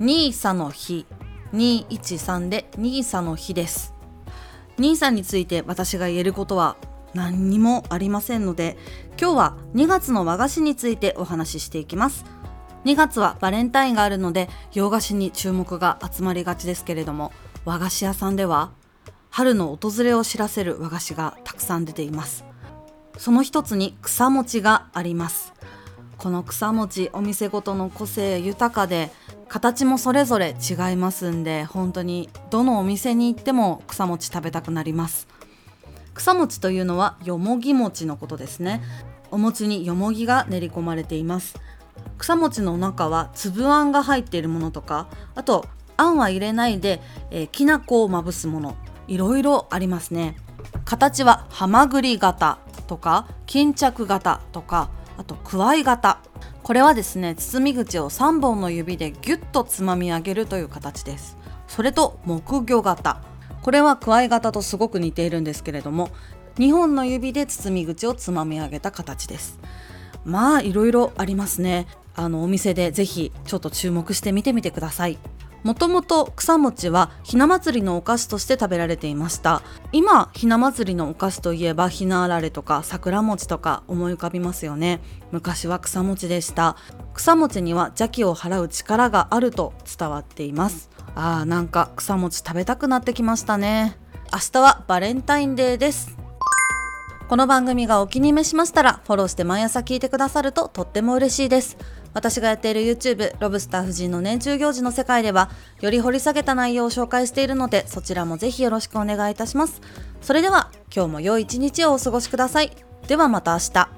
ニーサの日213でニーサの日です。ニーサについて私が言えることは何にもありませんので今日は2月の和菓子についてお話ししていきます。2月はバレンタインがあるので洋菓子に注目が集まりがちですけれども和菓子屋さんでは春の訪れを知らせる和菓子がたくさん出ています。その一つに草餅があります。この草餅お店ごとの個性豊かで形もそれぞれ違いますんで本当にどのお店に行っても草餅食べたくなります。草餅というのはよもぎ餅のことですね。お餅によもぎが練り込まれています。草餅の中は粒あんが入っているものとかあとあんは入れないで、えー、きな粉をまぶすものいろいろありますね。形ははまぐり型とか巾着型とかあとくわい型。これはですね包み口を3本の指でギュッとつまみ上げるという形です。それと木魚型。これはくわい型とすごく似ているんですけれども2本の指で包み口をつまみ上げた形です。まあいろいろありますね。あのお店でぜひちょっと注目して見てみてください。もともと草餅はひな祭りのお菓子として食べられていました。今ひな祭りのお菓子といえばひなあられとか桜餅とか思い浮かびますよね。昔は草餅でした。草餅には邪気を払う力があると伝わっています。あーなんか草餅食べたくなってきましたね。明日はバレンタインデーです。この番組がお気に召しましたらフォローして毎朝聞いてくださるととっても嬉しいです。私がやっている YouTube ロブスター夫人の年中行事の世界ではより掘り下げた内容を紹介しているのでそちらもぜひよろしくお願いいたします。それでは今日も良い一日をお過ごしください。ではまた明日。